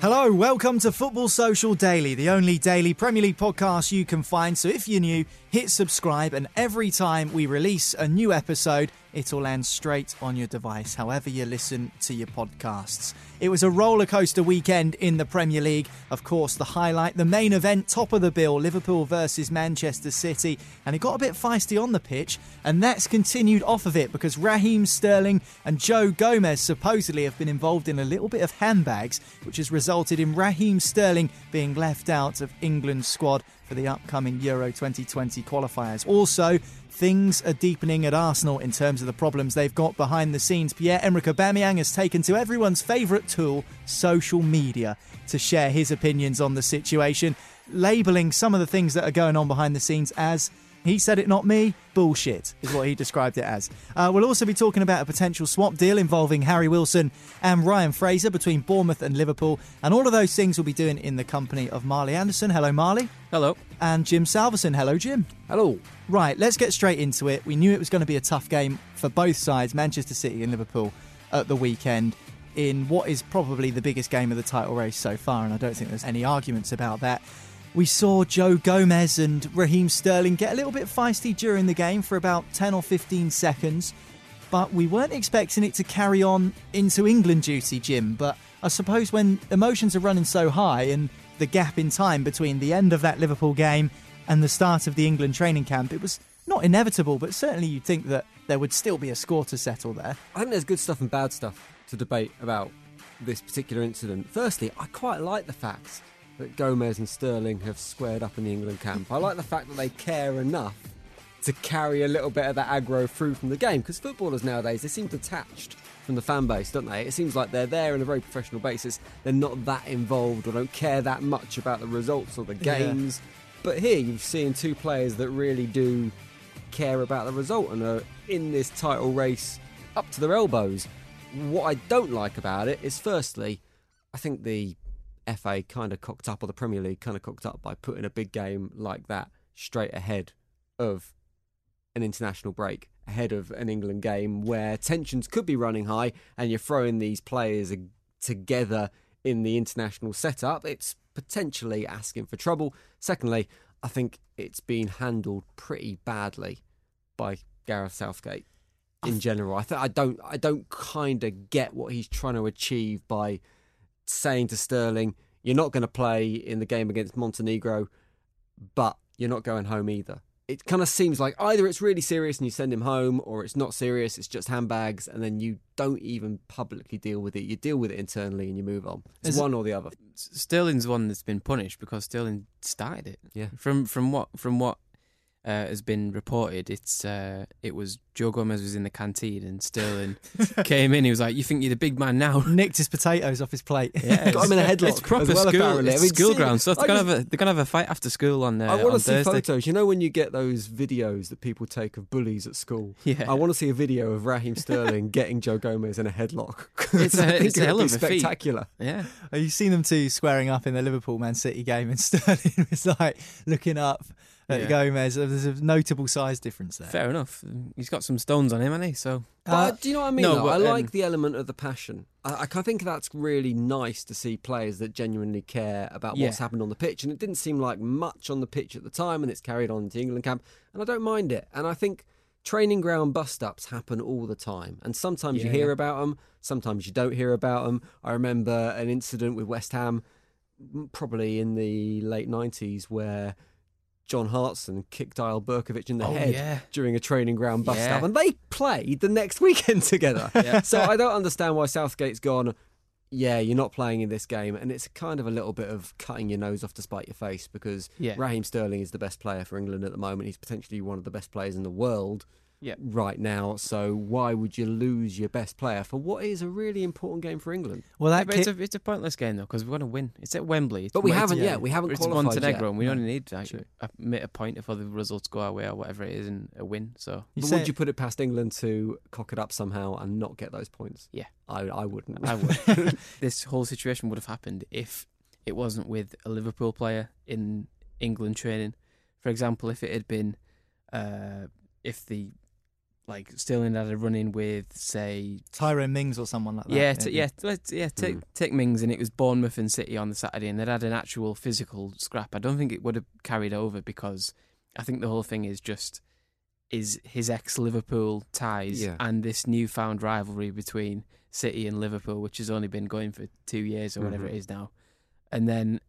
Hello, welcome to Football Social Daily, the only daily Premier League podcast you can find. So if you're new, hit subscribe, and every time we release a new episode, it'll land straight on your device, however you listen to your podcasts. It was a roller coaster weekend in the Premier League. Of course, the highlight, the main event, top of the bill, Liverpool versus Manchester City, and it got a bit feisty on the pitch, and that's continued off of it because Raheem Sterling and Joe Gomez supposedly have been involved in a little bit of handbags, which has resulted in Raheem Sterling being left out of England's squad for the upcoming Euro 2020 qualifiers. Also, things are deepening at Arsenal in terms of the problems they've got behind the scenes. Pierre-Emerick Aubameyang has taken to everyone's favourite tool, social media, to share his opinions on the situation, labelling some of the things that are going on behind the scenes as he said it, not me. Bullshit is what he described it as. Uh, we'll also be talking about a potential swap deal involving Harry Wilson and Ryan Fraser between Bournemouth and Liverpool. And all of those things we'll be doing in the company of Marley Anderson. Hello, Marley. Hello. And Jim Salverson. Hello, Jim. Hello. Right, let's get straight into it. We knew it was going to be a tough game for both sides, Manchester City and Liverpool, at the weekend. In what is probably the biggest game of the title race so far, and I don't think there's any arguments about that. We saw Joe Gomez and Raheem Sterling get a little bit feisty during the game for about 10 or 15 seconds, but we weren't expecting it to carry on into England duty, Jim. But I suppose when emotions are running so high and the gap in time between the end of that Liverpool game and the start of the England training camp, it was not inevitable, but certainly you'd think that there would still be a score to settle there. I think there's good stuff and bad stuff to debate about this particular incident. Firstly, I quite like the fact that Gomez and Sterling have squared up in the England camp. I like the fact that they care enough to carry a little bit of that aggro through from the game because footballers nowadays they seem detached from the fan base, don't they? It seems like they're there on a very professional basis. They're not that involved or don't care that much about the results or the games. Yeah. But here you've seen two players that really do care about the result and are in this title race up to their elbows. What I don't like about it is firstly, I think the FA kind of cocked up, or the Premier League kind of cocked up by putting a big game like that straight ahead of an international break, ahead of an England game where tensions could be running high and you're throwing these players together in the international setup. It's potentially asking for trouble. Secondly, I think it's been handled pretty badly by Gareth Southgate in general. I th- I don't I don't kind of get what he's trying to achieve by saying to Sterling, you're not going to play in the game against Montenegro, but you're not going home either. It kind of seems like either it's really serious and you send him home, or it's not serious, it's just handbags, and then you don't even publicly deal with it. You deal with it internally and you move on. It's Is one or the other. Sterling's one that's been punished because Sterling started it. Yeah. From from what from what uh, has been reported. It's uh, it was Joe Gomez was in the canteen and Sterling came in. He was like, "You think you're the big man now?" Nicked his potatoes off his plate. Yeah, Got him in a headlock It's proper as well, school. apparently. I It's mean, school see, ground stuff. They're gonna just- have a they're gonna have a fight after school on uh, I want to see Thursday. photos. You know when you get those videos that people take of bullies at school? Yeah. I want to see a video of Raheem Sterling getting Joe Gomez in a headlock. It's a- I think it's a hell be of a feat. spectacular. Yeah, Have you seen them two squaring up in the Liverpool Man City game and Sterling was like looking up at Yeah. Gomez? There's a notable size difference there. fair enough. He's got some stones on him, hasn't he? So But Uh, do you know what I mean? no, though? but, I um, like the element of the passion. I, I think that's really nice to see players that genuinely care about Yeah. what's happened on the pitch. And it didn't seem like much on the pitch at the time, and it's carried on to England camp. And I don't mind it. And I think training ground bust ups happen all the time. And sometimes you hear yeah. about them, sometimes you don't hear about them. I remember an incident with West Ham, probably in the late 90s, where. John Hartson kicked Eyal Berkovic in the Oh, head yeah. during a training ground bust Yeah. up, and they played the next weekend together. Yeah. So I don't understand why Southgate's gone. Yeah, you're not playing in this game, and it's kind of a little bit of cutting your nose off to spite your face because. Raheem Sterling is the best player for England at the moment. He's potentially one of the best players in the world Yeah. right now. So why would you lose your best player for what is a really important game for England? Well, Yeah, that but ki- it's a it's a pointless game though because we're gonna win. It's at Wembley, It's- But we haven't yeah. yet. We haven't It's qualified Montenegro, yet. and we No. only need like True. a, a, a point if other results go our way or whatever it is, and a win. So you But would you put it past England to cock it up somehow and not get those points? Yeah. I, I wouldn't. I would. this whole situation would have happened if it wasn't with a Liverpool player in England training. For example, if it had been, uh, if the like Sterling had a run in with say Tyrone Mings or someone like that. yeah, t- yeah, let's, yeah. Take Mm. take Mings, and it was Bournemouth and City on the Saturday, and they'd had an actual physical scrap. I don't think it would have carried over because I think the whole thing is just is his ex Liverpool ties Yeah. and this newfound rivalry between City and Liverpool, which has only been going for two years or whatever Mhm. it is now, and then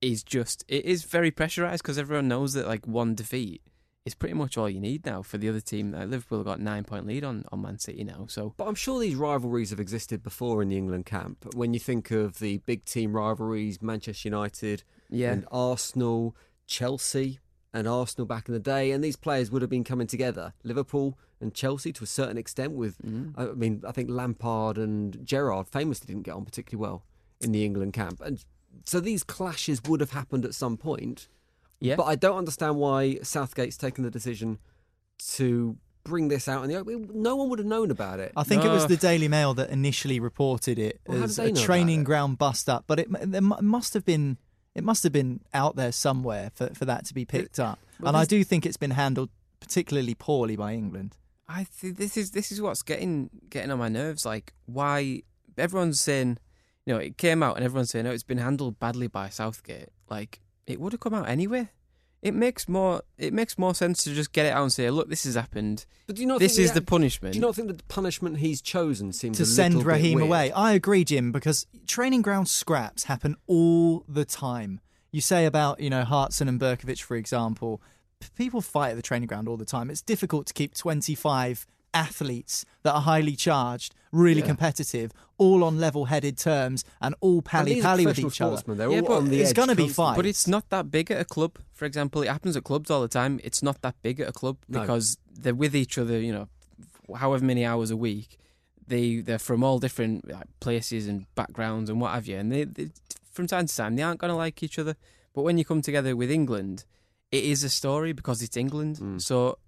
is just it is very pressurized because everyone knows that like one defeat is pretty much all you need now for the other team. Like, Liverpool have got nine point lead on on Man City now, so But I'm sure these rivalries have existed before in the England camp. When you think of the big team rivalries, Manchester United yeah. and Arsenal, Chelsea and Arsenal back in the day, and these players would have been coming together. Liverpool and Chelsea to a certain extent. With, Mhm. I mean, I think Lampard and Gerrard famously didn't get on particularly well in the England camp, and so these clashes would have happened at some point. Yeah. But I don't understand why Southgate's taken the decision to bring this out in the open. No one would have known about it. I think it was the Daily Mail that initially reported it Well, as a training ground bust up, but it there must have been it must have been out there somewhere for, for that to be picked up. well, and I do think it's been handled particularly poorly by England. I think this is this is what's getting getting on my nerves. Like why everyone's saying, you know, it came out and everyone's saying, oh, it's been handled badly by Southgate. Like it would have come out anyway. It makes more it makes more sense to just get it out and say, look, this has happened. But do you not This think is the act- punishment. Do you not think that the punishment he's chosen seems to a send little bit Raheem weird? away. I agree, Jim, because training ground scraps happen all the time. You say about, you know, Hartson and Berkovic, for example, people fight at the training ground all the time. It's difficult to keep 25 athletes that are highly charged, really Yeah. competitive, all on level headed terms and all pally these are pally with each other. They're Yeah, all but on the it's gonna be constantly. fight. But it's not that big at a club. For example, it happens at clubs all the time. It's not that big at a club No. because they're with each other. You know, however many hours a week. They they're from all different like, places and backgrounds and what have you. And they, they from time to time they aren't going to like each other. But when you come together with England, it is a story because it's England. Mm. So.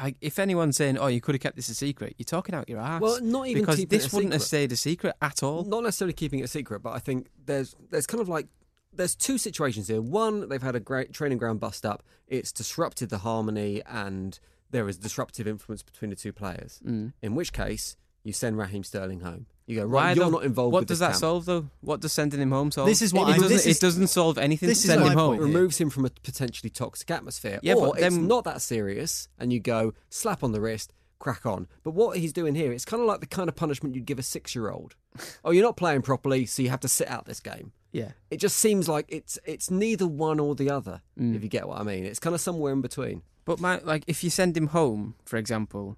I, if anyone's saying, "Oh, you could have kept this a secret," you're talking out your ass. Well, not even because this wouldn't have stayed a secret at all. Not necessarily keeping it a secret, but I think there's there's kind of like there's two situations here. One, they've had a great training ground bust up. It's disrupted the harmony, and there is disruptive influence between the two players. Mm. In which case, you send Raheem Sterling home. You go Why right. You're though? not involved. What does that camp. solve, though? What does sending him home solve? This is what it I'm- doesn't, is- it doesn't solve anything this to is send my him home. point. removes him from a potentially toxic atmosphere. Yeah, or but it's not that serious, and you go slap on the wrist, crack on. But what he's doing here, it's kind of like the kind of punishment you'd give a six-year-old. oh, you're not playing properly, so you have to sit out this game. Yeah. It just seems like it's it's neither one or the other. Mm. If you get what I mean, it's kind of somewhere in between. But my like, if you send him home, for example,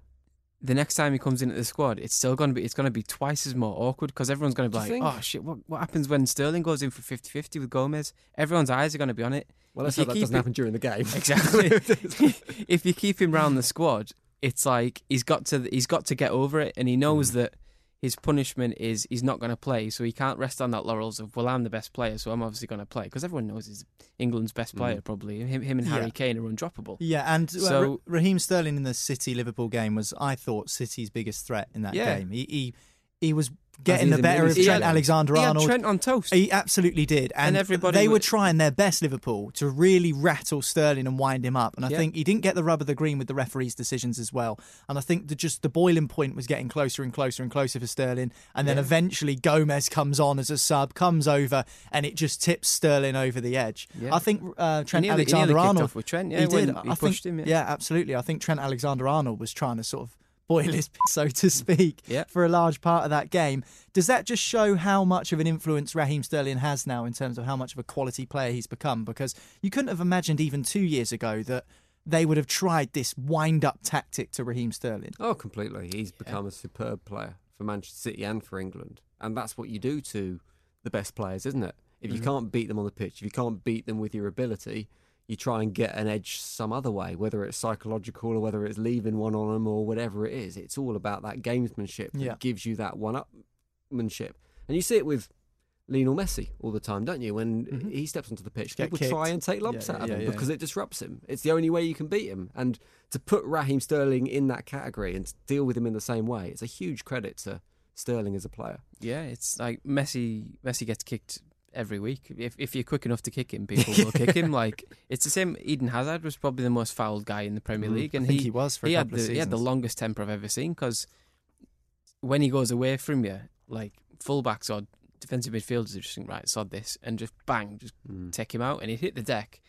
the next time he comes in at the squad, it's still going to be it's going to be twice as more awkward because everyone's going to be like, think? "Oh shit, what what happens when Sterling goes in for 50-50 with Gomez?" Everyone's eyes are going to be on it. Well, let's hope that doesn't it- happen during the game. Exactly. if you keep him round the squad, it's like he's got to he's got to get over it, and he knows Mm. that his punishment is he's not going to play, so he can't rest on that laurels of well, I'm the best player, so I'm obviously going to play because everyone knows he's England's best player Mm. probably. Him, him and Yeah. Harry Kane are undroppable. Yeah, and uh, So- Ra- Raheem Sterling in the City Liverpool game was, I thought, City's biggest threat in that Yeah. game. He he, he was getting the better of Trent Alexander He had Arnold. Trent on toast. He absolutely did, and, And everybody they wa- were trying their best, Liverpool, to really rattle Sterling and wind him up. And I Yeah. think he didn't get the rub of the green with the referees' decisions as well. And I think the, just the boiling point was getting closer and closer and closer for Sterling. And then Yeah. eventually Gomez comes on as a sub, comes over, and it just tips Sterling over the edge. Yeah. I think uh, Trent He nearly- he Alexander nearly kicked Arnold with Trent, yeah, he did. he I pushed think, him, yeah. absolutely. I think Trent Alexander Arnold was trying to sort of piss, so to speak, Yeah. for a large part of that game. Does that just show how much of an influence Raheem Sterling has now in terms of how much of a quality player he's become? Because you couldn't have imagined even two years ago that they would have tried this wind up tactic to Raheem Sterling. Oh, completely. He's become a superb player for Manchester City and for England. And that's what you do to the best players, isn't it? If you mm-hmm. can't beat them on the pitch, if you can't beat them with your ability, you try and get an edge some other way, whether it's psychological or whether it's leaving one on them or whatever it is. It's all about that gamesmanship that Yeah. gives you that one upmanship. And you see it with Lionel Messi all the time, don't you? When mm-hmm. he steps onto the pitch, Get people kicked. try and take lumps Yeah, out of yeah, him because it disrupts him. It's the only way you can beat him. And to put Raheem Sterling in that category and to deal with him in the same way, it's a huge credit to Sterling as a player. Yeah, it's like Messi. Messi gets kicked every week. If if you're quick enough to kick him, people will kick him. Like it's the same. Eden Hazard was probably the most fouled guy in the Premier Mm, League, and I think he, he was for he had the, he had the longest temper I've ever seen because when he goes away from you, like fullbacks or defensive midfielders, are just think right, sod this, and just bang, just Mm. take him out, and he'd hit the deck.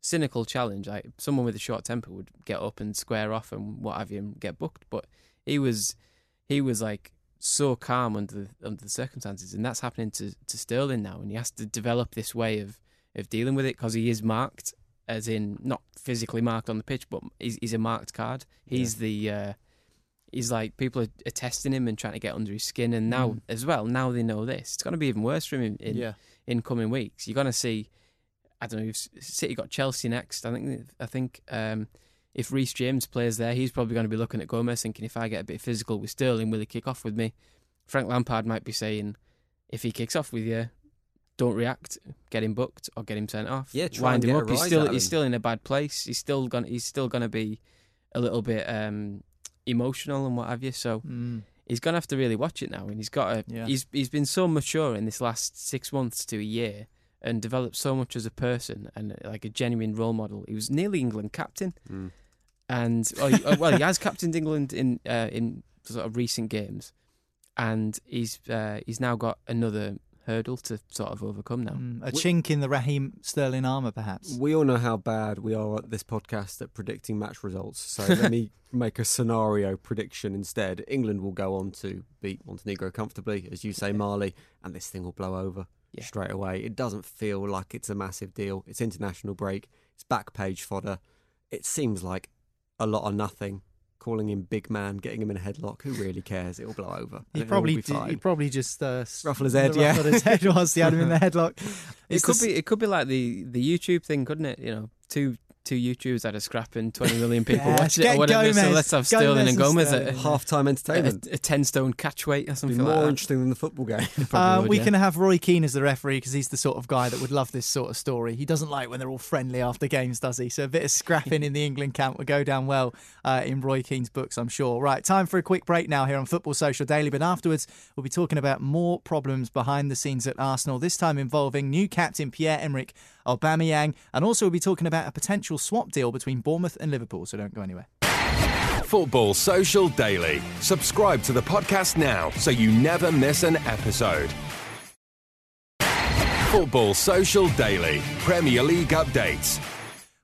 Cynical challenge. Like someone with a short temper would get up and square off and what have you, and get booked. But he was, he was like so calm under the, under the circumstances, and that's happening to, to Sterling now, and he has to develop this way of of dealing with it because he is marked, as in not physically marked on the pitch, but he's, he's a marked card. He's the uh, he's like people are, are testing him and trying to get under his skin, and now as well, now they know this, it's going to be even worse for him in in, Yeah. in coming weeks. You're going to see, I don't know, if City got Chelsea next. I think I think um, if Reece James plays there, he's probably going to be looking at Gomez thinking, if I get a bit physical with Sterling, will he kick off with me? Frank Lampard might be saying, if he kicks off with you, don't react, get him booked or get him sent off. Yeah, wind him up. He's still he's still in a bad place. He's still gonna he's still gonna be a little bit um, emotional and what have you. So Mm. he's gonna have to really watch it now, and he's got to. Yeah. He's he's been so mature in this last six months to a year, and developed so much as a person and like a genuine role model. He was nearly England captain, Mm. And well, he, uh, well, he has captained England in uh, in sort of recent games, and he's uh, he's now got another hurdle to sort of overcome now. Mm, a We- chink in the Raheem Sterling armour, perhaps. We all know how bad we are at this podcast at predicting match results. So let me make a scenario prediction instead. England will go on to beat Montenegro comfortably, as you say, Marley, and this thing will blow over Yeah. straight away. It doesn't feel like it's a massive deal. It's international break. It's back page fodder. It seems like a lot of nothing. Calling him big man, getting him in a headlock. Who really cares? It will blow over. He probably did, he probably just uh, s- Ruffle his head, yeah. ruffled his head whilst he had him in the headlock. It could the be it could be like the the YouTube thing, couldn't it? You know, two two YouTubers had a scrap and twenty million people Yes, watch it get or whatever. so let's have Gomez Sterling and and Gomez Sterling. at half-time a, entertainment. a, a ten stone catch weight or Be something more like that. interesting than the football game. Uh, would, we yeah. can have Roy Keane as the referee because he's the sort of guy that would love this sort of story. He doesn't like when they're all friendly after games, does he? So a bit of scrapping in the England camp would go down well uh, in Roy Keane's books, I'm sure. Right, time for a quick break now here on Football Social Daily. But afterwards, we'll be talking about more problems behind the scenes at Arsenal. This time involving new captain Pierre Emerick Aubameyang, and also we'll be talking about a potential swap deal between Bournemouth and Liverpool. So don't go anywhere. Football Social Daily. Subscribe to the podcast now so you never miss an episode. Football Social Daily. Premier League updates.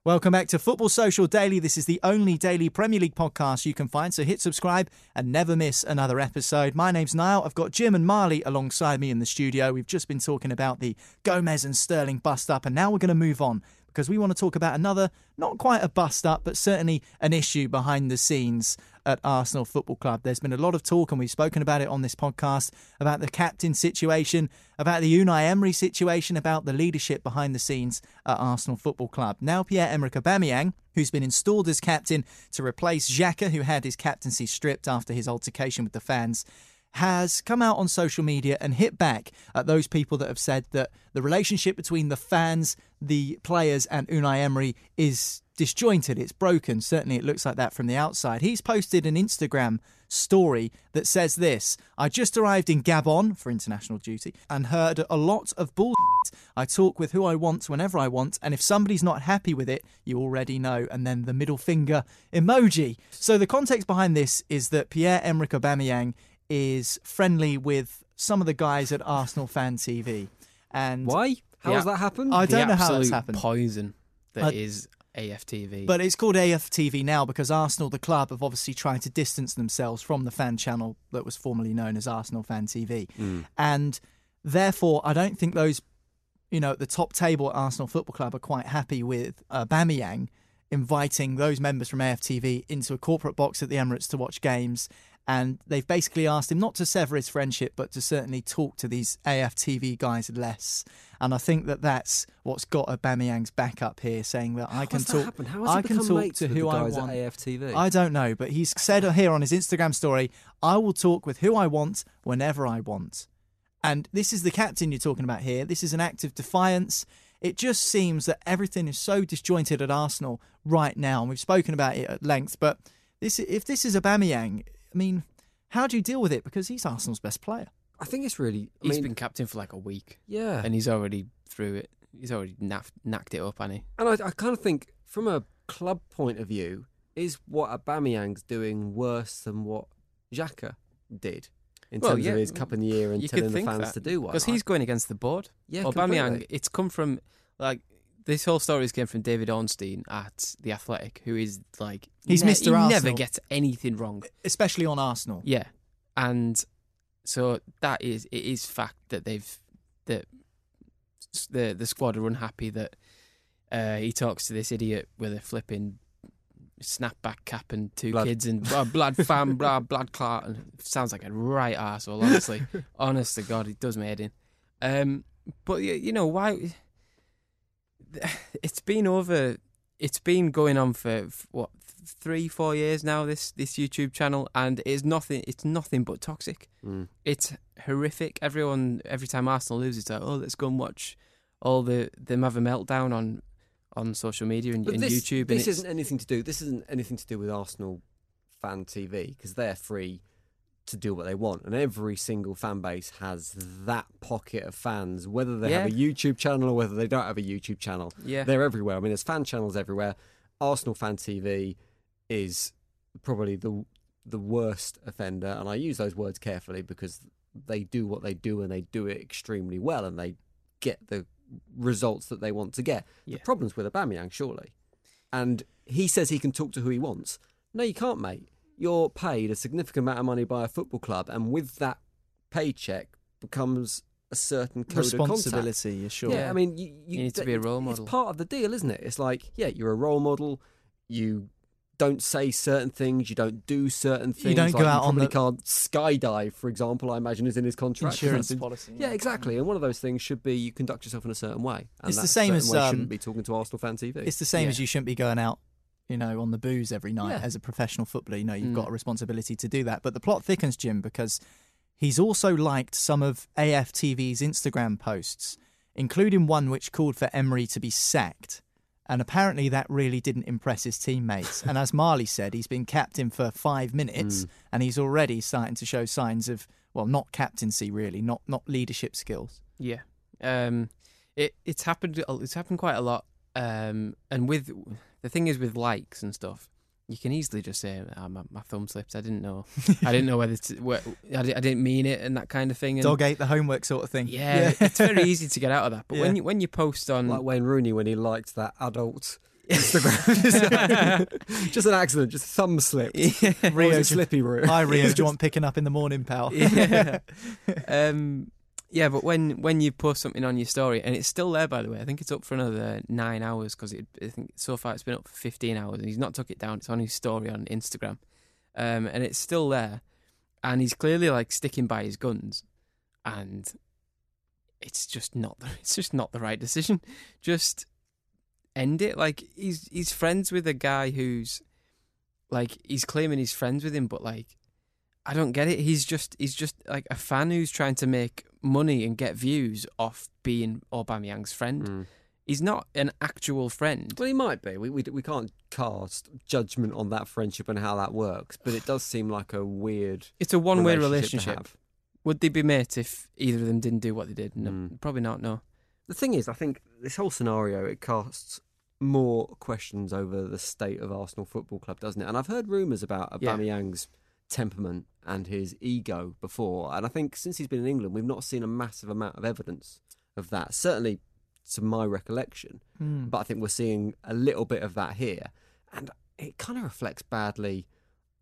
Welcome back to Football Social Daily. This is the only daily Premier League podcast you can find, so hit subscribe and never miss another episode. My name's Niall. I've got Jim and Marley alongside me in the studio. We've just been talking about the Gomez and Sterling bust up, and now we're going to move on because we want to talk about another, not quite a bust up, but certainly an issue behind the scenes at Arsenal Football Club. There's been a lot of talk, and we've spoken about it on this podcast about the captain situation, about the Unai Emery situation, about the leadership behind the scenes at Arsenal Football Club. Now, Pierre Emerick Aubameyang, who's been installed as captain to replace Xhaka, who had his captaincy stripped after his altercation with the fans, has come out on social media and hit back at those people that have said that the relationship between the fans, the players, and Unai Emery is disjointed. It's broken. Certainly, it looks like that from the outside. He's posted an Instagram story that says this I just arrived in Gabon for international duty and heard a lot of bull. I talk with who I want whenever I want, and if somebody's not happy with it, you already know. And then the middle finger emoji. So the context behind this is that Pierre Emerick Aubameyang is friendly with some of the guys at Arsenal Fan TV. And Why? How The has that happened? I don't know how that's happened. Poison that Uh, is AFTV. But it's called AFTV now because Arsenal, the club, have obviously tried to distance themselves from the fan channel that was formerly known as Arsenal Fan TV. And therefore, I don't think those, you know, at the top table at Arsenal Football Club are quite happy with uh, Aubameyang inviting those members from AFTV into a corporate box at the Emirates to watch games. And they've basically asked him not to sever his friendship, but to certainly talk to these AFTV guys less. And I think that that's what's got Aubameyang's back up here, saying that I can that talk. How has I can talk to who I want. AFTV? I don't know, but he's said here on his Instagram story, "I will talk with who I want whenever I want." And this is the captain you're talking about here. This is an act of defiance. It just seems that everything is so disjointed at Arsenal right now, and we've spoken about it at length. But this, if this is Aubameyang, I mean, how do you deal with it? Because he's Arsenal's best player. I think it's really. I He's mean, been captain for like a week, yeah, and he's already through it. He's already naff- knacked it up, hasn't he? And I, I kind of think, from a club point of view, is what Aubameyang's doing worse than what Xhaka did in Well, terms yeah, of his cup in the year and you telling the think fans that, to do one? because he's going against the board. Yeah, Aubameyang. completely. It's come from like this whole story is came from David Ornstein at the Athletic, who is like He's ne- Mr. He never gets anything wrong. especially on Arsenal. Yeah, and so that is it is fact that they've that the the squad are unhappy that uh, he talks to this idiot with a flipping snapback cap and two Blood. kids and blah, blood fam blah blood clot and sounds like a right arsehole honestly honest to god it does my head in um but y- you know why it's been over it's been going on for what three four years now this this youtube channel and it's nothing it's nothing but toxic Mm. it's horrific everyone every time arsenal loses it's like oh let's go and watch all the them have a meltdown on on social media and, and this, youtube and This isn't anything to do. This isn't anything to do with Arsenal fan TV because they're free to do what they want, and every single fan base has that pocket of fans, whether they have a YouTube channel or whether they don't have a YouTube channel. Yeah. they're everywhere. I mean, there's fan channels everywhere. Arsenal fan TV is probably the the worst offender, and I use those words carefully because they do what they do and they do it extremely well, and they get the results that they want to get. Yeah. The problem's with Aubameyang, surely, and he says he can talk to who he wants. No, you can't, mate. You're paid a significant amount of money by a football club, and with that paycheck becomes a certain code of. Responsibility, you're sure. Yeah, I mean, you, you, You need to be a role model. It's part of the deal, isn't it? It's like, yeah, you're a role model. You don't say certain things. You don't do certain things. You don't go out on the- can't skydive, for example. I imagine is in his contract. Insurance policy, Yeah. yeah. exactly. And one of those things should be you conduct yourself in a certain way. And It's the same as, um, shouldn't be talking to Arsenal fan TV. It's the same Yeah. as you shouldn't be going out, you know, on the booze every night Yeah. as a professional footballer. You know, you've Mm. got a responsibility to do that. But the plot thickens, Jim, because he's also liked some of AFTV's Instagram posts, including one which called for Emery to be sacked. And apparently that really didn't impress his teammates. and as Marley said, he's been captain for five minutes Mm. and he's already starting to show signs of, well, not captaincy really, not not leadership skills. Yeah, um, it it's happened. It's happened quite a lot. Um, and with the thing is with likes and stuff, you can easily just say, oh, my, "My thumb slipped. I didn't know. I didn't know whether to, where, I, di- I didn't mean it and that kind of thing." And Dog ate the homework sort of thing. yeah, it's very easy to get out of that. But when you when you post on, like Wayne Rooney when he liked that adult Instagram. just an accident, just thumb slipped. Yeah. Rio Rio, slippy Rio. Hi Rio, do you want picking up in the morning, pal? yeah. um, Yeah, but when when you post something on your story and it's still there, by the way, I think it's up for another nine hours because I think so far it's been up for fifteen hours and he's not took it down. It's on his story on Instagram, um, and it's still there, and he's clearly like sticking by his guns, and it's just not the, it's just not the right decision. Just end it. Like he's he's friends with a guy who's like he's claiming he's friends with him, but like I don't get it. He's just he's just like a fan who's trying to make money and get views off being Aubameyang's friend. Mm. He's not an actual friend. Well, he might be. We, we we can't cast judgment on that friendship and how that works, but it does seem like a weird. It's a one-way relationship relationship. Would they be mates if either of them didn't do what they did? No, Mm. probably not. No. The thing is, I think this whole scenario it casts more questions over the state of Arsenal Football Club, doesn't it? And I've heard rumours about Yeah. Temperament and his ego before, and I think since he's been in England, we've not seen a massive amount of evidence of that. Certainly, to my recollection, Hmm. but I think we're seeing a little bit of that here, and it kind of reflects badly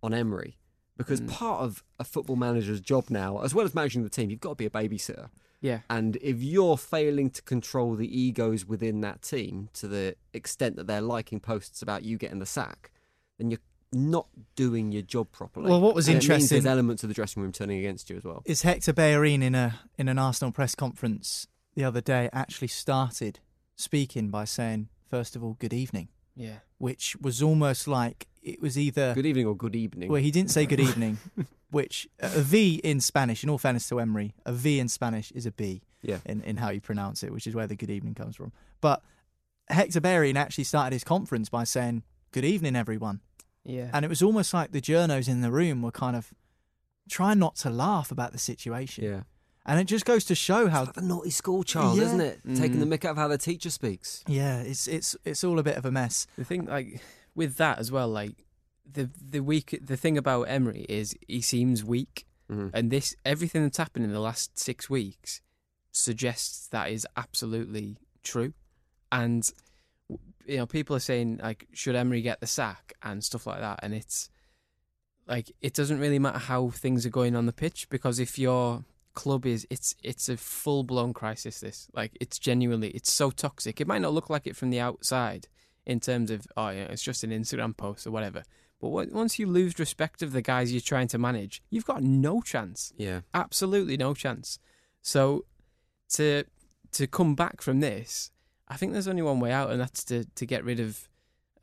on Emery. Because Mm. part of a football manager's job now, as well as managing the team, you've got to be a babysitter. Yeah. And if you're failing to control the egos within that team to the extent that they're liking posts about you getting the sack, then you're not doing your job properly. Well, what was And it means interesting- there's elements of the dressing room turning against you as well. is Hector Bellerin in a in an Arsenal press conference the other day actually started speaking by saying, first of all, good evening, Yeah. which was almost like it was either Good evening or good evening. well, he didn't say good evening, which uh, a V in Spanish, in all fairness to Emery, a V in Spanish is a B yeah. in, in how you pronounce it, which is where the good evening comes from. But Hector Bellerin actually started his conference by saying, good evening, everyone. Yeah. And it was almost like the journos in the room were kind of trying not to laugh about the situation. Yeah. And it just goes to show how It's like the naughty school child, Yeah. isn't it? Taking the Mm. mick out of how the teacher speaks. yeah, it's it's it's all a bit of a mess. The thing, like, with that as well, like, the the weak, the thing about Emery is he seems weak, Mhm. and this everything that's happened in the last six weeks suggests that is absolutely true, and you know, people are saying like, should Emery get the sack and stuff like that, and it's like it doesn't really matter how things are going on the pitch because if your club is it's it's a full blown crisis this like it's genuinely it's so toxic. It might not look like it from the outside in terms of oh yeah it's just an Instagram post or whatever but on- once you lose respect of the guys you're trying to manage you've got no chance. Yeah. absolutely no chance. So to to come back from this I think there's only one way out and that's to to get rid of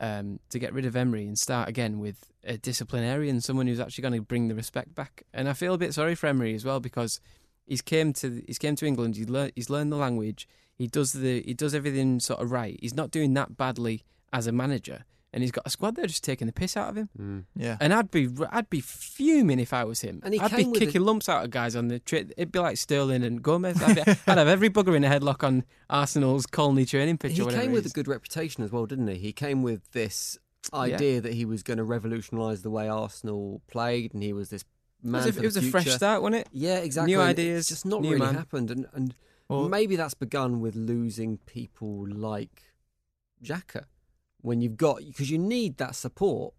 um, to get rid of Emery and start again with a disciplinarian, someone who's actually going to bring the respect back. And I feel a bit sorry for Emery as well because he's came to he's came to England. He's learned he's learned the language. He does the he does everything sort of right. He's not doing that badly as a manager, and he's got a squad there just taking the piss out of him. Mm. Yeah. And I'd be I'd be fuming if I was him. And he I'd be came a- kicking lumps out of guys on the trip. It'd be like Sterling and Gomez. I'd, be, I'd have every bugger in a headlock on Arsenal's Colney training pitch. He or came with a good reputation as well, didn't he? He came with this idea that he was going to revolutionise the way Arsenal played, and he was this It man. was, a, for it the was a fresh start, wasn't it? Yeah, exactly. New ideas, It's just not new really man. happened, and and Well- maybe that's begun with losing people like Xhaka. When you've got because you need that support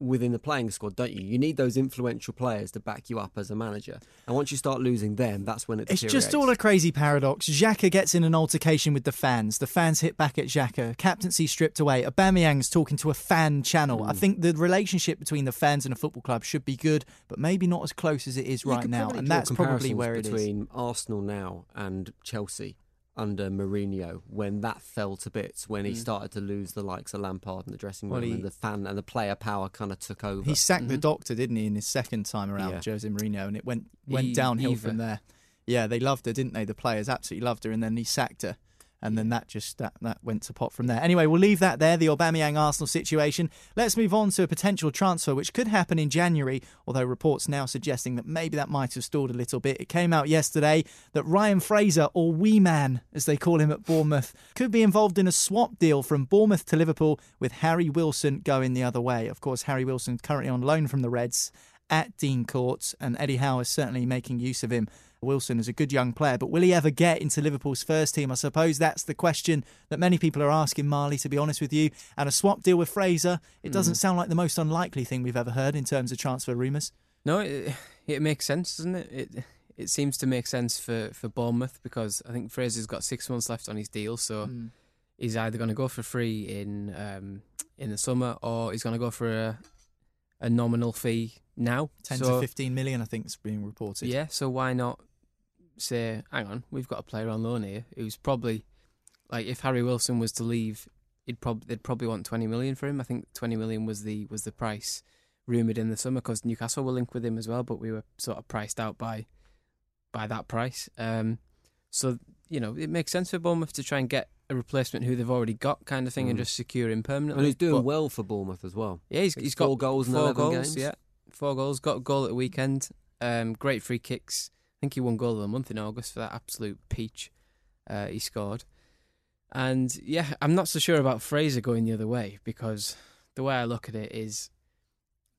within the playing squad, don't you? You need those influential players to back you up as a manager. And once you start losing them, that's when it It's just all a crazy paradox. Xhaka gets in an altercation with the fans. The fans hit back at Xhaka. Captaincy stripped away. Aubameyang's talking to a fan channel. Hmm. I think the relationship between the fans and a football club should be good, but maybe not as close as it is You right now. And that's probably where it is. between Arsenal now and Chelsea under Mourinho when that fell to bits when he started to lose the likes of Lampard in the dressing room Mm. Well, he- and the fan and the player power kind of took over. He sacked the doctor, didn't he, in his second time around, Mm-hmm. Yeah. Jose Mourinho, and it went went E- downhill Eva. from there. Yeah, they loved her, didn't they? The players absolutely loved her, and then he sacked her, and then that just that that went to pot from there. Anyway, we'll leave that there. The Aubameyang Arsenal situation. Let's move on to a potential transfer, which could happen in January. Although reports now suggesting that maybe that might have stalled a little bit. It came out yesterday that Ryan Fraser, or Wee Man as they call him at Bournemouth, could be involved in a swap deal from Bournemouth to Liverpool, with Harry Wilson going the other way. Of course, Harry Wilson currently on loan from the Reds at Dean Court, and Eddie Howe is certainly making use of him. Wilson is a good young player, but will he ever get into Liverpool's first team? I suppose that's the question that many people are asking, Marley, to be honest with you. And a swap deal with Fraser, it doesn't sound like the most unlikely thing we've ever heard in terms of transfer rumours. No, it, it makes sense, doesn't it? It it seems to make sense for, for Bournemouth because I think Fraser's got six months left on his deal, so Mm. he's either going to go for free in um, in the summer or he's going to go for a a nominal fee now. 10 So- to 15 million, I think, is being reported. Yeah, so why not say, hang on, we've got a player on loan here who's probably like if Harry Wilson was to leave, he'd prob- they'd probably want twenty million for him. I think twenty million was the was the price rumored in the summer because Newcastle were linked with him as well, but we were sort of priced out by by that price. Um, so you know it makes sense for Bournemouth to try and get a replacement who they've already got, kind of thing, and Mm. just secure him permanently. And he's doing But- well for Bournemouth as well. yeah, he's, he's four got goals in four 11 goals. games. Yeah, four goals. Got a goal at the weekend. Um, great free kicks. I think he won goal of the month in August for that absolute peach uh, he scored. And yeah, I'm not so sure about Fraser going the other way because the way I look at it is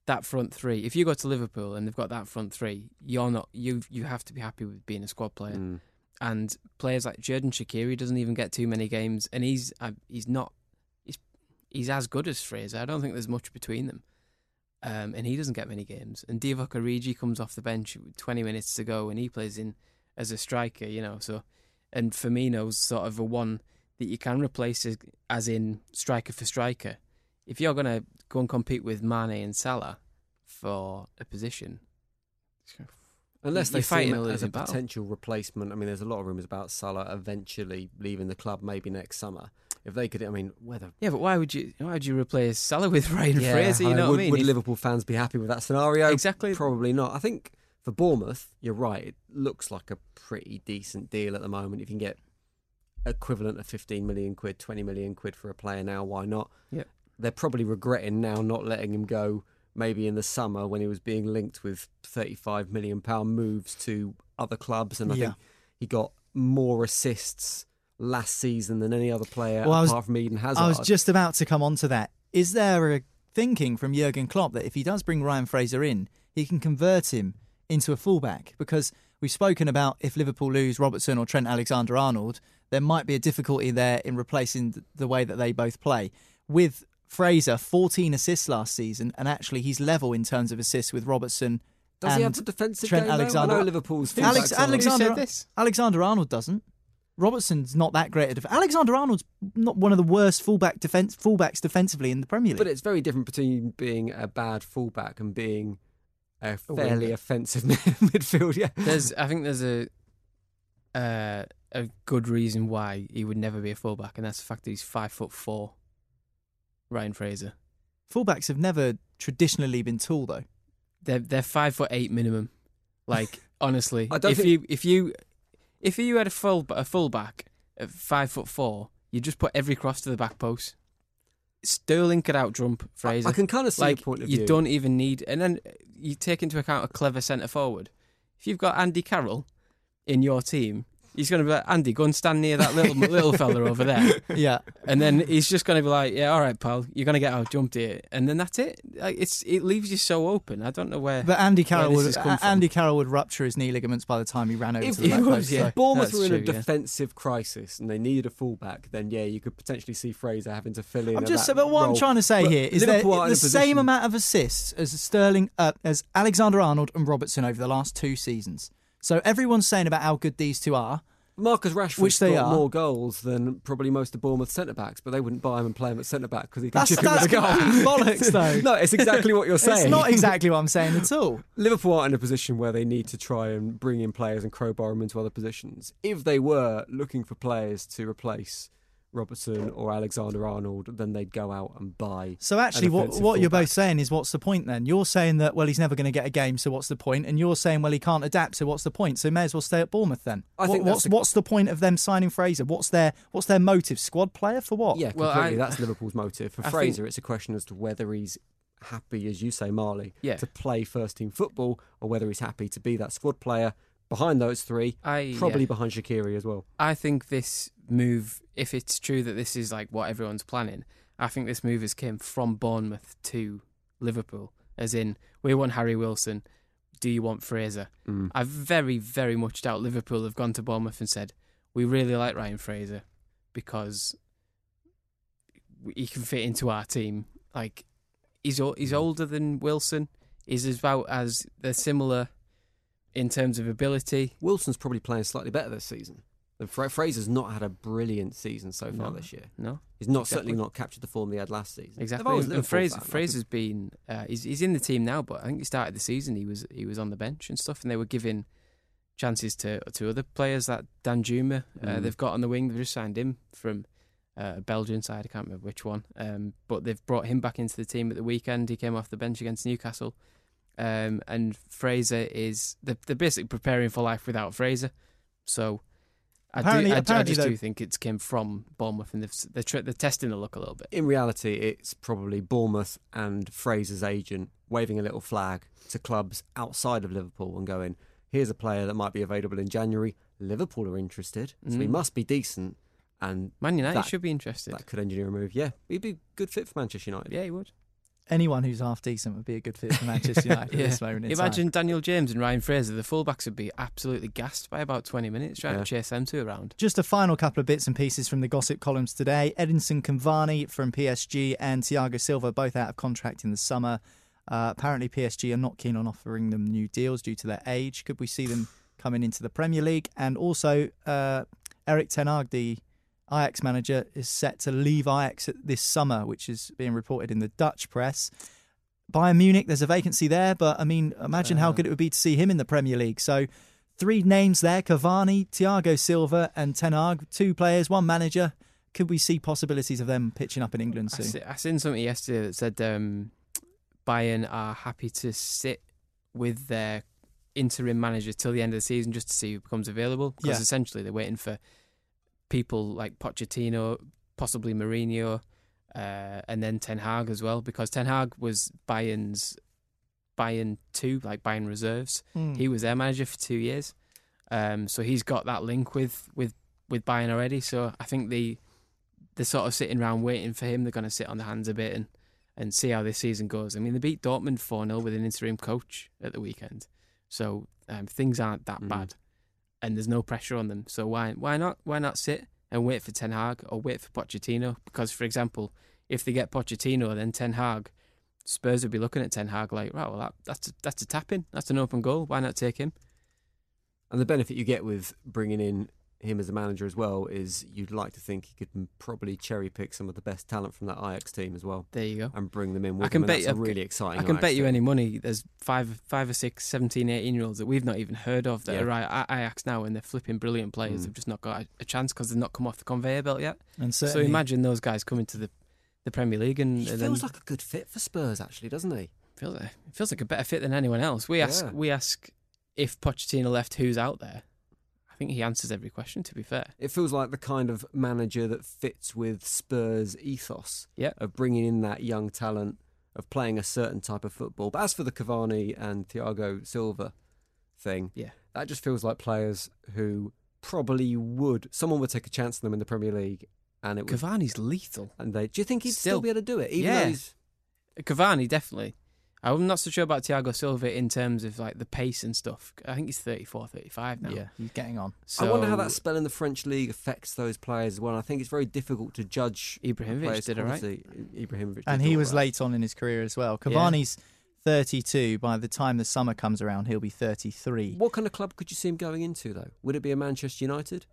that front three. If you go to Liverpool and they've got that front three, you're not you you have to be happy with being a squad player Mm. and players like Xherdan Shaqiri doesn't even get too many games, and he's uh, he's not he's he's as good as Fraser. I don't think there's much between them, um, and he doesn't get many games. And Divock Origi comes off the bench 20 minutes to go, and he plays in as a striker, you know. So, and Firmino's sort of a one that you can replace as, as in striker for striker. If you're gonna go and compete with Mane and Salah for a position, Unless they see him as a battle. potential replacement. I mean, there's a lot of rumours about Salah eventually leaving the club, maybe next summer. If they could, I mean, whether yeah, but why would you why would you replace Salah with Ryan Yeah, Fraser? You I know would, what I mean? Would Liverpool fans be happy with that scenario? Exactly. Probably not. I think for Bournemouth, you're right. It looks like a pretty decent deal at the moment. If you can get equivalent of 15 million quid, 20 million quid for a player now, why not? Yep. They're probably regretting now not letting him go maybe in the summer when he was being linked with 35 million pound moves to other clubs and I Yeah. think he got more assists last season than any other player Well, I was- apart from Eden Hazard. I was just about to come on to that. Is there a thinking from Jurgen Klopp that if he does bring Ryan Fraser in, he can convert him into a fullback? Because we've spoken about if Liverpool lose Robertson or Trent Alexander Arnold, there might be a difficulty there in replacing the way that they both play. With Fraser, 14 assists last season, and actually he's level in terms of assists with Robertson. Does and he have the defensive Trent game? though? Alexander- I know Liverpool's Alex, Alexander, Who said this? Alexander Arnold doesn't. Robertson's not that great. At def- Alexander Arnold's not one of the worst fullback defense fullbacks defensively in the Premier League. But it's very different between being a bad fullback and being a fairly winger. offensive midfield. Yeah, There's, I think there's a uh, a good reason why he would never be a fullback, and that's the fact that he's five foot four. Ryan Fraser. Fullbacks have never traditionally been tall, though. They're they're five foot eight minimum. Like honestly, I don't if think- you if you if you had a full a fullback at five foot four, you just put every cross to the back post. Sterling could out jump I, Fraser. I can kind of see like your point of you view. don't even need, and then you take into account a clever centre forward. If you've got Andy Carroll in your team, he's going to be like Andy, go and stand near that little little fella over there, Yeah. and then he's just going to be like, yeah, all right, pal, you're going to get out jumped here, and then that's it. Like, it's it leaves you so open. I don't know where. But Andy Carroll would has come from. Andy Carroll would rupture his knee ligaments by the time he ran over If, to the he back post. yeah. so- Bournemouth That's were in a true, yeah. defensive crisis and they needed a fullback, then yeah, you could potentially see Fraser having to fill in. I'm just that but what I'm trying to say But here is there Liverpool are in the same amount of assists as Sterling uh, as Alexander Arnold and Robertson over the last two seasons. So everyone's saying about how good these two are. Marcus Rashford Which they got are. more goals than probably most of Bournemouth centre backs, but they wouldn't buy him and play him at centre back because he can That's, chip with a goal. bollocks, though. no, it's exactly what you're saying. It's not exactly what I'm saying at all. Liverpool aren't in a position where they need to try and bring in players and crowbar them into other positions. If they were looking for players to replace Robertson or Alexander Arnold, then they'd go out and buy. So actually, an what offensive what you're both saying is, what's the point then? You're saying that well, he's never going to get a game, so what's the point? And you're saying well, he can't adapt, so what's the point? So he may as well stay at Bournemouth then. I think What- that's what's the- what's the point of them signing Fraser? What's their what's their motive? Squad player for what? Yeah, Well, completely. I- That's Liverpool's motive. For I think- Fraser, it's a question as to whether he's happy, as you say, Marley, Yeah. to play first team football, or whether he's happy to be that squad player behind those three, I probably yeah. behind Shaqiri as well. I think this move, if it's true that this is like what everyone's planning, I think this move has came from Bournemouth to Liverpool, as in we want Harry Wilson. Do you want Fraser? Mm. I very, very much doubt Liverpool have gone to Bournemouth and said we really like Ryan Fraser because he can fit into our team. Like he's he's older than Wilson. He's about as they're similar in terms of ability. Wilson's probably playing slightly better this season. Fraser's not had a brilliant season so far No. this year. No, He's not Exactly. certainly not captured the form he had last season. Exactly. And, and Fraser, fan, I could- Fraser's been uh, he's he's in the team now, but I think he started the season. He was he was on the bench and stuff, and they were giving chances to to other players. That Danjuma, uh, Mm. they've got on the wing. They've just signed him from uh, a Belgian side. I can't remember which one, um, but they've brought him back into the team at the weekend. He came off the bench against Newcastle, um, and Fraser is they're, they're basically preparing for life without Fraser. So. I, do, Apparently- I, I apparently just though- do think it's came from Bournemouth, and they've, they're, they're testing the look a little bit. in reality, it's probably Bournemouth and Fraser's agent waving a little flag to clubs outside of Liverpool and going, here's a player that might be available in January. Liverpool are interested, so he Mm. must be decent. And Man United that- should be interested. that could engineer a move. Yeah, he'd be a good fit for Manchester United. Yeah, he would. Anyone who's half decent would be a good fit for Manchester United Yeah. at this moment in Imagine time. Daniel James and Ryan Fraser. The fullbacks would be absolutely gassed by about 20 minutes trying Yeah. to chase them two around. Just a final couple of bits and pieces from the gossip columns today. Edinson Cavani from PSG and Thiago Silva both out of contract in the summer. Uh, apparently, PSG are not keen on offering them new deals due to their age. Could we see them coming into the Premier League? And also, uh, Erik Ten Hag, the Ajax manager, is set to leave Ajax this summer, which is being reported in the Dutch press. Bayern Munich, there's a vacancy there, but I mean, imagine how good it would be to see him in the Premier League. So, three names there: Cavani, Thiago Silva, and Ten Hag. Two players, one manager. Could we see possibilities of them pitching up in England soon? I seen something yesterday that said um, Bayern are happy to sit with their interim manager till the end of the season just to see who becomes available. Because Yeah. essentially they're waiting for people like Pochettino, possibly Mourinho, uh, and then Ten Hag as well. Because Ten Hag was Bayern's Bayern two, like Bayern reserves. Hmm. He was their manager for two years, um, so he's got that link with with with Bayern already. So I think they they're sort of sitting around waiting for him. They're going to sit on their hands a bit and and see how this season goes. I mean, they beat Dortmund four 0 with an interim coach at the weekend, so um, things aren't that Mm. bad, and there's no pressure on them. So why why not why not sit and wait for Ten Hag or wait for Pochettino? Because for example, if they get Pochettino, then Ten Hag. Spurs would be looking at Ten Hag like, right, well, that, that's a, that's a tap in, that's an open goal. Why not take him? And the benefit you get with bringing in him as a manager as well is you'd like to think he could probably cherry pick some of the best talent from that Ajax team as well There you go. and bring them in with I can him. bet that's you- really exciting. I can Ajax bet you team. any money there's five five or six 17, 18 year olds that we've not even heard of that Yeah. are at Ajax now and they're flipping brilliant players. Mm. They've just not got a, a chance because they've not come off the conveyor belt yet. And So imagine those guys coming to the, the Premier League and, He and feels then like a good fit for Spurs, actually, doesn't he? feels like, it feels like a better fit than anyone else. We ask Yeah. we ask if Pochettino left, who's out there. I think he answers every question. To be fair, It feels like the kind of manager that fits with Spurs' ethos Yeah. of bringing in that young talent, of playing a certain type of football. But as for the Cavani and Thiago Silva thing, Yeah. that just feels like players who probably would someone would take a chance on them in the Premier League, and it would. Cavani's lethal. and they, do you think he'd still, Still- be able to do it? Even Yeah. he's, Cavani definitely. I'm not so sure about Thiago Silva in terms of like the pace and stuff. I think he's 34, 35 now. yeah, he's getting on. So I wonder how that spell in the French league affects those players as well. I think it's very difficult to judge. a Ibrahimovic did all right. quality. Ibrahimovic, And he was right. late on in his career as well. Cavani's 32. By the time the summer comes around, he'll be 33. What kind of club could you see him going into, though? Would it be a Manchester United?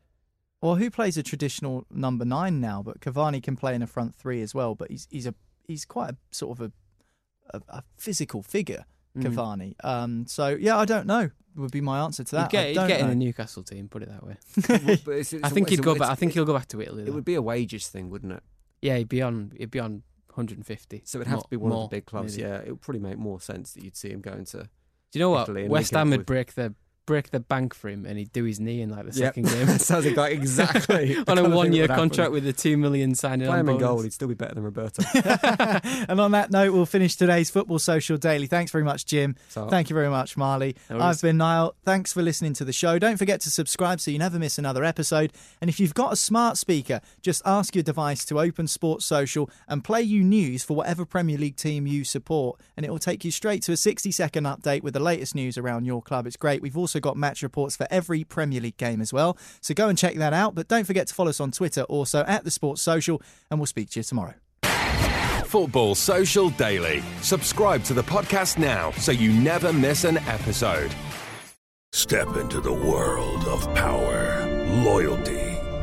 Well, who plays a traditional number nine now? But Cavani can play in a front three as well. But he's he's a he's quite a sort of a a, a physical figure, Mm. Cavani. Um, so yeah, I don't know. Would be my answer to that. He'd get, I he'd get in the Newcastle team. Put it that way. Well, but it's- it's I a- think it's he'd go it's- back. I think he'll go back to Italy. It though. would be a wages thing, wouldn't it? Yeah, he'd be on. He'd be on 150. So it'd have More- to be one more, of the big clubs. maybe. Yeah, it would probably make more sense that you'd see him going to. Do you know what? West link it up Ham would with- break the break the bank for him, and he'd do his knee in like the second game. Sounds like exactly on a of thing that one year would happen. contract with a two million signing Play on him in goal, he'd still be better than Roberto. and on that note, we'll finish today's Football Social Daily. Thanks very much, Jim. So- Thank you very much, Marley. No. I've been Niall. Thanks for listening to the show. Don't forget to subscribe so you never miss another episode. And if you've got a smart speaker, just ask your device to open Sports Social and play you news for whatever Premier League team you support. And it will take you straight to a 60 second update with the latest news around your club. It's great. We've also got match reports for every Premier League game as well. So go and check that out. But don't forget to follow us on Twitter also at the Sports Social. And we'll speak to you tomorrow. Football Social Daily. Subscribe to the podcast now so you never miss an episode. Step into the world of power, loyalty,